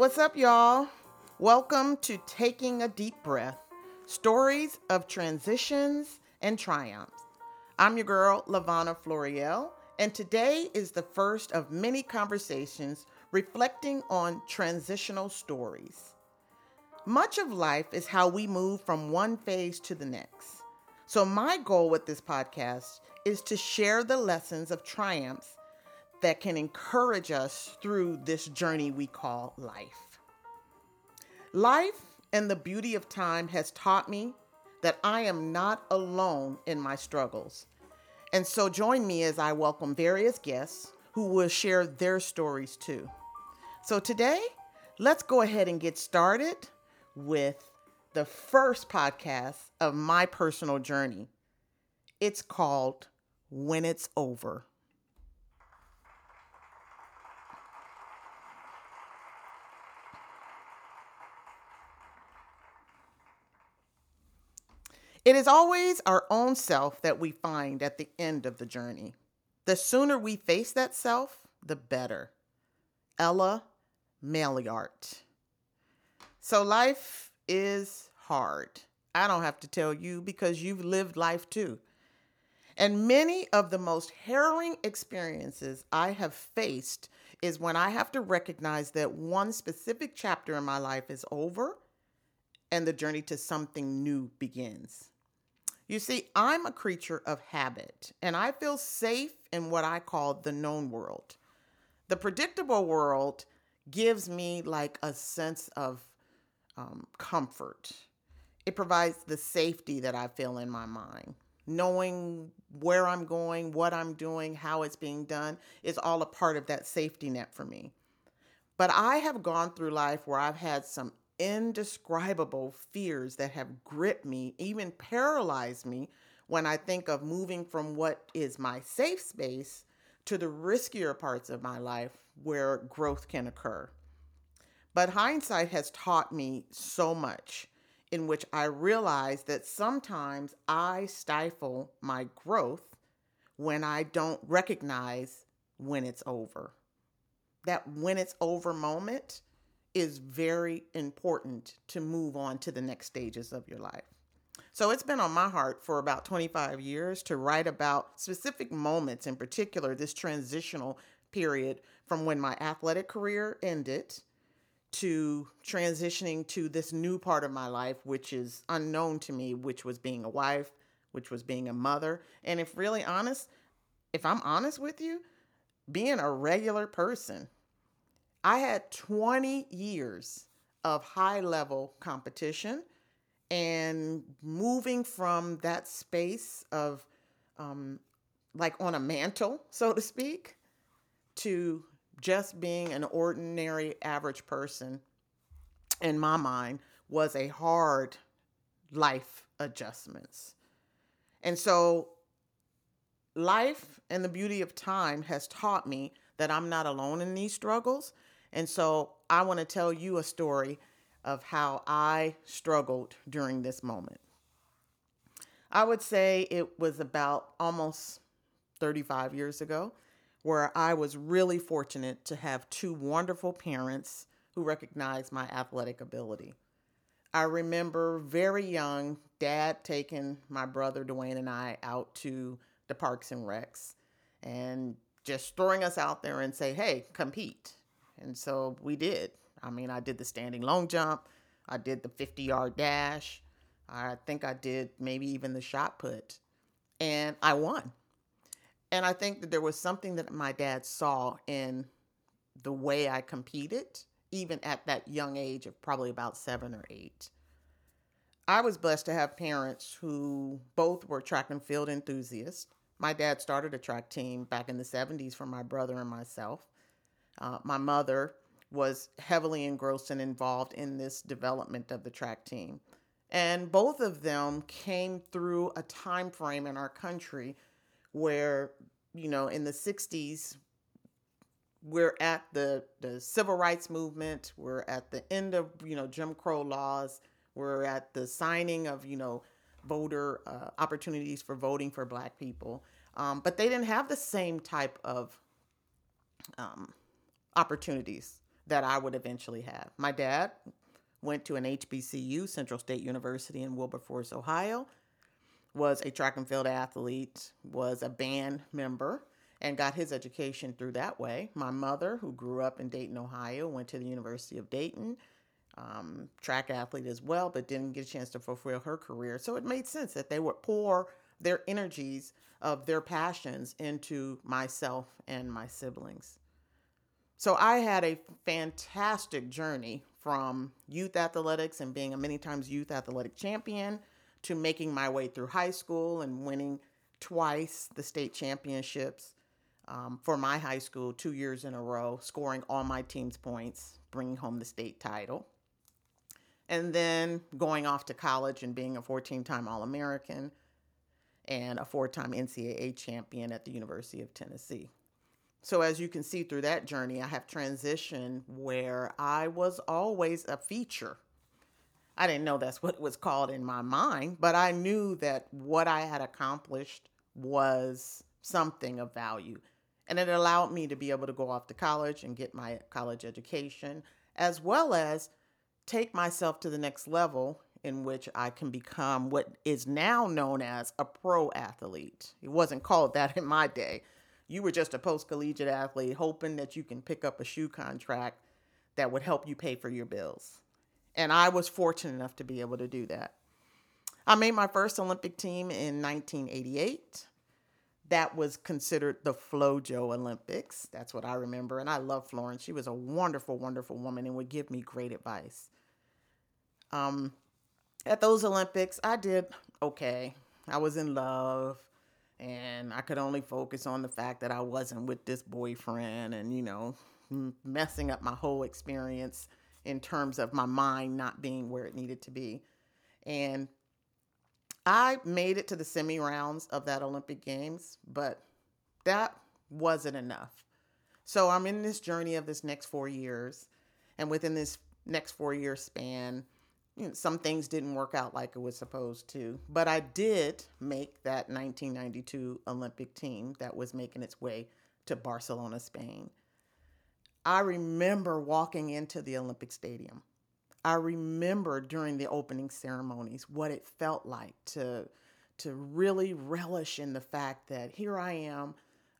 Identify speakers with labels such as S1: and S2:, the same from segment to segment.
S1: What's up, y'all? Welcome to Taking a Deep Breath Stories of Transitions and Triumphs. I'm your girl, LaVonna Floréal, and today is the first of many conversations reflecting on transitional stories. Much of life is how we move from one phase to the next. So, my goal with this podcast is to share the lessons of triumphs that can encourage us through this journey we call life. Life and the beauty of time has taught me that I am not alone in my struggles. And so join me as I welcome various guests who will share their stories too. So today, let's go ahead and get started with the first podcast of my personal journey. It's called When It's Over. It is always our own self that we find at the end of the journey. The sooner we face that self, the better. Ella Maillart. So life is hard. I don't have to tell you because you've lived life too. And many of the most harrowing experiences I have faced is when I have to recognize that one specific chapter in my life is over and the journey to something new begins. You see, I'm a creature of habit, and I feel safe in what I call the known world. The predictable world gives me like a sense of um, comfort. It provides the safety that I feel in my mind. Knowing where I'm going, what I'm doing, how it's being done is all a part of that safety net for me. But I have gone through life where I've had some indescribable fears that have gripped me, even paralyzed me when I think of moving from what is my safe space to the riskier parts of my life where growth can occur. But hindsight has taught me so much in which I realize that sometimes I stifle my growth when I don't recognize when it's over. That when it's over moment is very important to move on to the next stages of your life. So it's been on my heart for about 25 years to write about specific moments, in particular, this transitional period from when my athletic career ended to transitioning to this new part of my life, which is unknown to me, which was being a wife, which was being a mother. And if really honest, if I'm honest with you, being a regular person, I had 20 years of high level competition and moving from that space of um, like on a mantle, so to speak, to just being an ordinary average person in my mind was a hard life adjustments. And so life and the beauty of time has taught me that I'm not alone in these struggles and so I want to tell you a story of how I struggled during this moment. I would say it was about almost 35 years ago where I was really fortunate to have two wonderful parents who recognized my athletic ability. I remember very young, dad taking my brother Dwayne and I out to the parks and recs and just throwing us out there and say, hey, compete. And so we did. I mean, I did the standing long jump, I did the 50 yard dash, I think I did maybe even the shot put, and I won. And I think that there was something that my dad saw in the way I competed, even at that young age of probably about seven or eight. I was blessed to have parents who both were track and field enthusiasts. My dad started a track team back in the 70s for my brother and myself. Uh, my mother was heavily engrossed and involved in this development of the track team. And both of them came through a time frame in our country where, you know, in the 60s, we're at the, the civil rights movement, we're at the end of, you know, Jim Crow laws, we're at the signing of, you know, voter uh, opportunities for voting for black people. Um, but they didn't have the same type of um, opportunities that I would eventually have. My dad went to an HBCU, Central State University in Wilberforce, Ohio, was a track and field athlete, was a band member, and got his education through that way. My mother, who grew up in Dayton, Ohio, went to the University of Dayton, um, track athlete as well, but didn't get a chance to fulfill her career. So it made sense that they would pour their energies of their passions into myself and my siblings. So I had a fantastic journey from youth athletics and being a many times youth athletic champion to making my way through high school and winning twice the state championships um, for my high school two years in a row, scoring all my team's points, bringing home the state title. And then going off to college and being a 14 time All American and a four time NCAA champion at the University of Tennessee. So, as you can see through that journey, I have transitioned where I was always a feature. I didn't know that's what it was called in my mind, but I knew that what I had accomplished was something of value. And it allowed me to be able to go off to college and get my college education, as well as take myself to the next level in which I can become what is now known as a pro athlete. It wasn't called that in my day you were just a post collegiate athlete hoping that you can pick up a shoe contract that would help you pay for your bills. And I was fortunate enough to be able to do that. I made my first Olympic team in 1988. That was considered the FloJo Olympics. That's what I remember. And I love Florence. She was a wonderful, wonderful woman and would give me great advice. Um, at those Olympics, I did okay. I was in love and I could only focus on the fact that I wasn't with this boyfriend and, you know, messing up my whole experience in terms of my mind not being where it needed to be. And I made it to the semi rounds of that Olympic Games, but that wasn't enough. So I'm in this journey of this next four years. And within this next four year span, you know, some things didn't work out like it was supposed to, but I did make that 1992 Olympic team that was making its way to Barcelona, Spain. I remember walking into the Olympic Stadium. I remember during the opening ceremonies what it felt like to to really relish in the fact that here I am,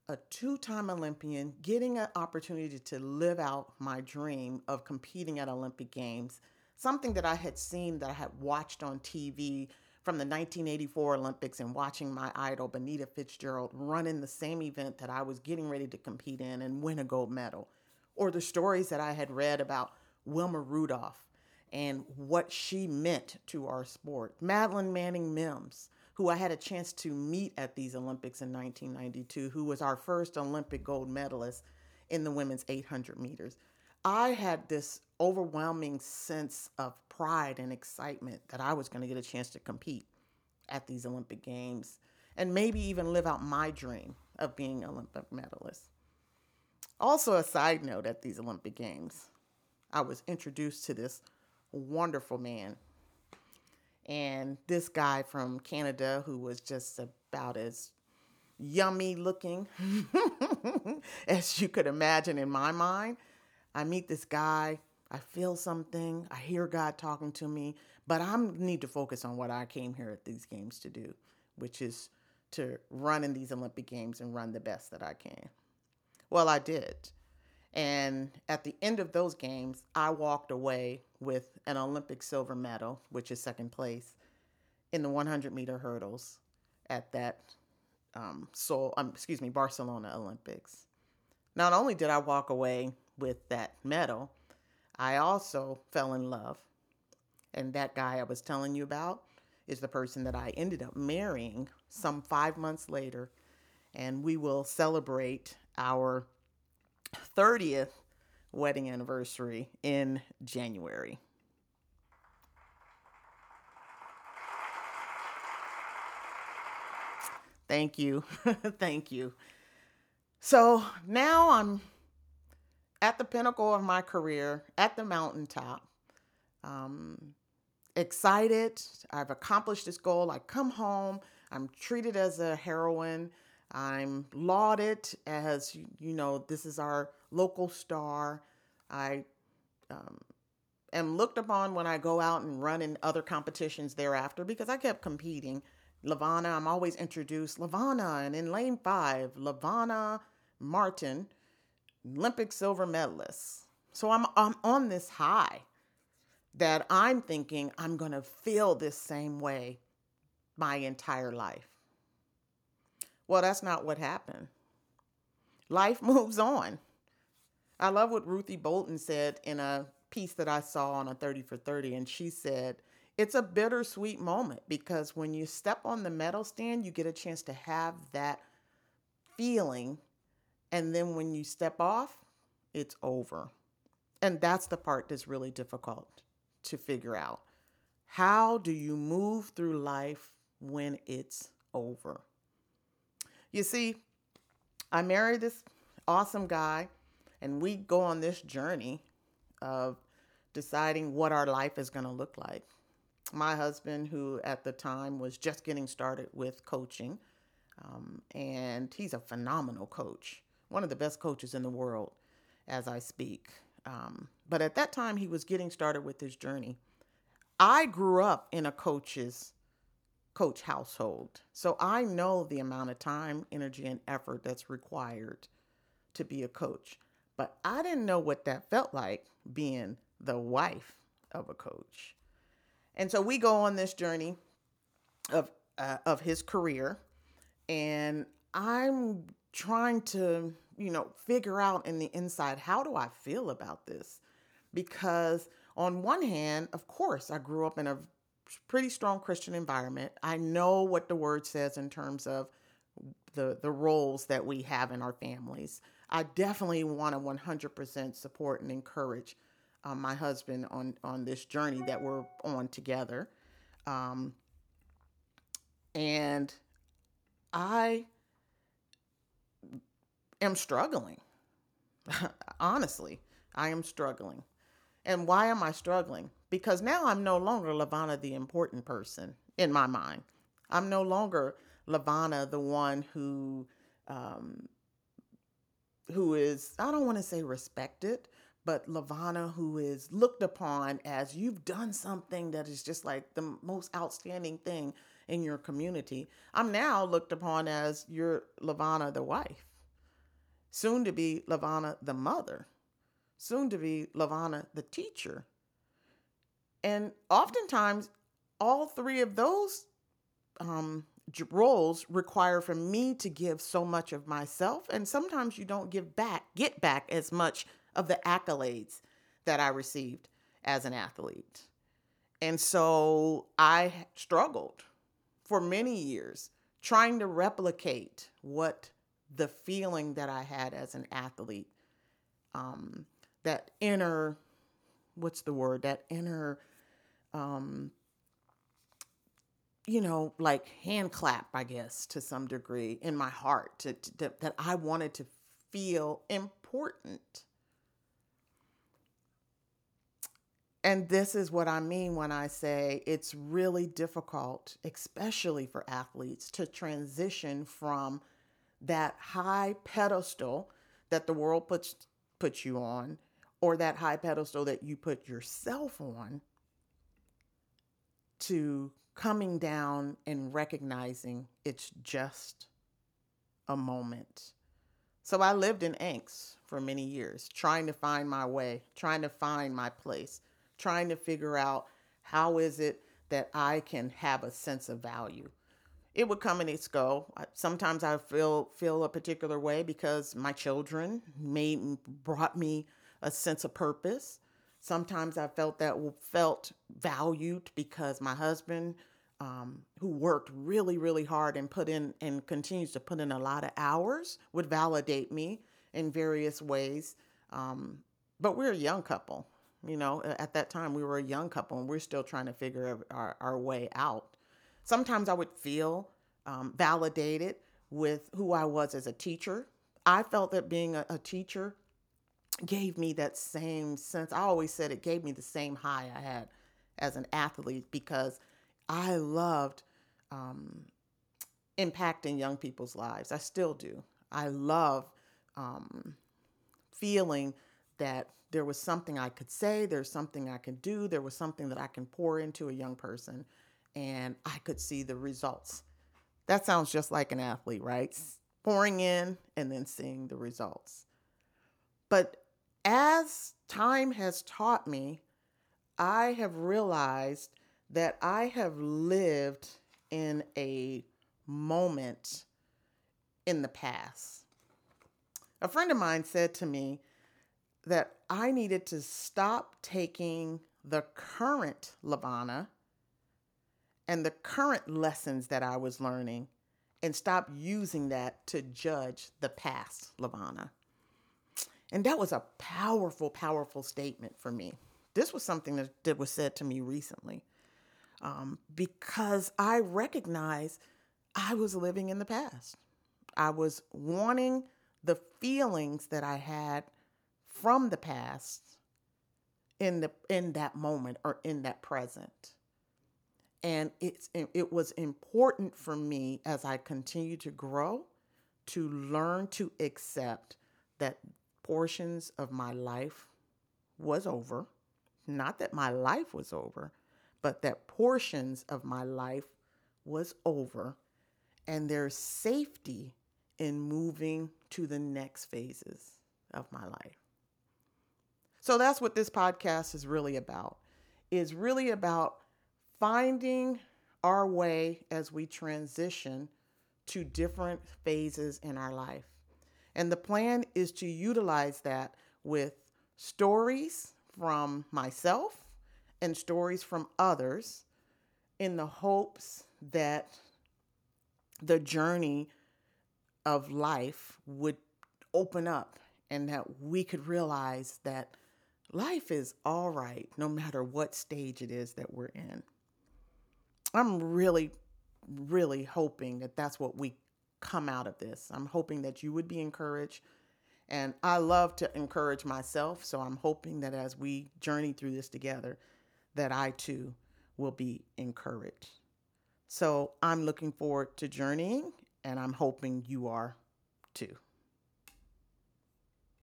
S1: a two-time Olympian, getting an opportunity to live out my dream of competing at Olympic Games something that I had seen that I had watched on TV from the 1984 Olympics and watching my idol, Benita Fitzgerald, run in the same event that I was getting ready to compete in and win a gold medal. Or the stories that I had read about Wilma Rudolph and what she meant to our sport. Madeline Manning Mims, who I had a chance to meet at these Olympics in 1992, who was our first Olympic gold medalist in the women's 800 meters. I had this overwhelming sense of pride and excitement that I was going to get a chance to compete at these Olympic Games and maybe even live out my dream of being an Olympic medalist. Also, a side note at these Olympic Games, I was introduced to this wonderful man. And this guy from Canada who was just about as yummy looking as you could imagine in my mind. I meet this guy I feel something, I hear God talking to me, but I need to focus on what I came here at these games to do, which is to run in these Olympic Games and run the best that I can. Well, I did. And at the end of those games, I walked away with an Olympic silver medal, which is second place in the 100 meter hurdles at that um, so um, excuse me Barcelona Olympics. Not only did I walk away with that medal, I also fell in love. And that guy I was telling you about is the person that I ended up marrying some five months later. And we will celebrate our 30th wedding anniversary in January. Thank you. Thank you. So now I'm at the pinnacle of my career, at the mountaintop. Um, excited. I've accomplished this goal. I come home. I'm treated as a heroine. I'm lauded as, you know, this is our local star. I um, am looked upon when I go out and run in other competitions thereafter because I kept competing. LaVonna, I'm always introduced LaVonna, and in lane five, LaVonna Martin, Olympic silver medalist. So I'm I'm on this high that I'm thinking I'm going to feel this same way my entire life. Well, that's not what happened. Life moves on. I love what Ruthie Bolton said in a piece that I saw on a 30 for 30, and she said, It's a bittersweet moment because when you step on the medal stand, you get a chance to have that feeling. And then when you step off, it's over. And that's the part that's really difficult to figure out. How do you move through life when it's over? You see, I married this awesome guy, and we go on this journey of deciding what our life is going to look like. My husband, who at the time was just getting started with coaching, um, and he's a phenomenal coach, one of the best coaches in the world as I speak. Um, but at that time, he was getting started with his journey. I grew up in a coach's coach household, so I know the amount of time, energy, and effort that's required to be a coach. But I didn't know what that felt like being the wife of a coach. And so we go on this journey of uh, of his career and I'm trying to, you know, figure out in the inside how do I feel about this? Because on one hand, of course, I grew up in a pretty strong Christian environment. I know what the word says in terms of the the roles that we have in our families. I definitely want to 100% support and encourage um, my husband on on this journey that we're on together. Um, and I am struggling. Honestly, I am struggling. And why am I struggling? Because now I'm no longer LaVonna, the important person in my mind. I'm no longer LaVonna, the one who um, who is I don't want to say respected, but LaVonna, who is looked upon as you've done something that is just like the most outstanding thing in your community. I'm now looked upon as your LaVonna, the wife, soon to be LaVonna, the mother, soon to be LaVonna, the teacher. And oftentimes, all three of those um, roles require for me to give so much of myself and sometimes you don't give back get back as much of the accolades that I received as an athlete. And so I struggled for many years trying to replicate what the feeling that I had as an athlete, um, that inner, what's the word, that inner, um, you know, like hand clap, I guess, to some degree in my heart, to, to, that I wanted to feel important. And this is what I mean when I say it's really difficult, especially for athletes, to transition from that high pedestal that the world puts puts you on or that high pedestal that you put yourself on to coming down and recognizing it's just a moment. So I lived in angst for many years, trying to find my way, trying to find my place trying to figure out how is it that I can have a sense of value. It would come and it's go. Sometimes I feel feel a particular way because my children made brought me a sense of purpose. Sometimes I felt that felt valued because my husband, um, who worked really really hard and put in and continues to put in a lot of hours, would validate me in various ways. Um, but we're a young couple, you know, at that time we were a young couple and we're still trying to figure our, our way out. Sometimes I would feel um, validated with who I was as a teacher. I felt that being a, a teacher gave me that same sense. I always said it gave me the same high I had as an athlete because I loved um, impacting young people's lives. I still do. I love um, feeling that there was something I could say, there's something I could do, there was something that I can pour into a young person, and I could see the results. That sounds just like an athlete, right? Pouring in and then seeing the results. But as time has taught me, I have realized that I have lived in a moment in the past. A friend of mine said to me that I needed to stop taking the current LaVonna and the current lessons that I was learning and stop using that to judge the past LaVonna. And that was a powerful, powerful statement for me. This was something that, was said to me recently um, because I recognized I was living in the past. I was wanting the feelings that I had from the past in the in that moment or in that present. And it's it was important for me as I continue to grow to learn to accept that portions of my life was over. Not that my life was over, but that portions of my life was over and there's safety in moving to the next phases of my life. So that's what this podcast is really about. Is really about finding our way as we transition to different phases in our life. And the plan is to utilize that with stories from myself and stories from others in the hopes that the journey of life would open up and that we could realize that life is all right no matter what stage it is that we're in. I'm really, really hoping that that's what we come out of this. I'm hoping that you would be encouraged. And I love to encourage myself. So I'm hoping that as we journey through this together, that I too will be encouraged. So I'm looking forward to journeying, and I'm hoping you are too.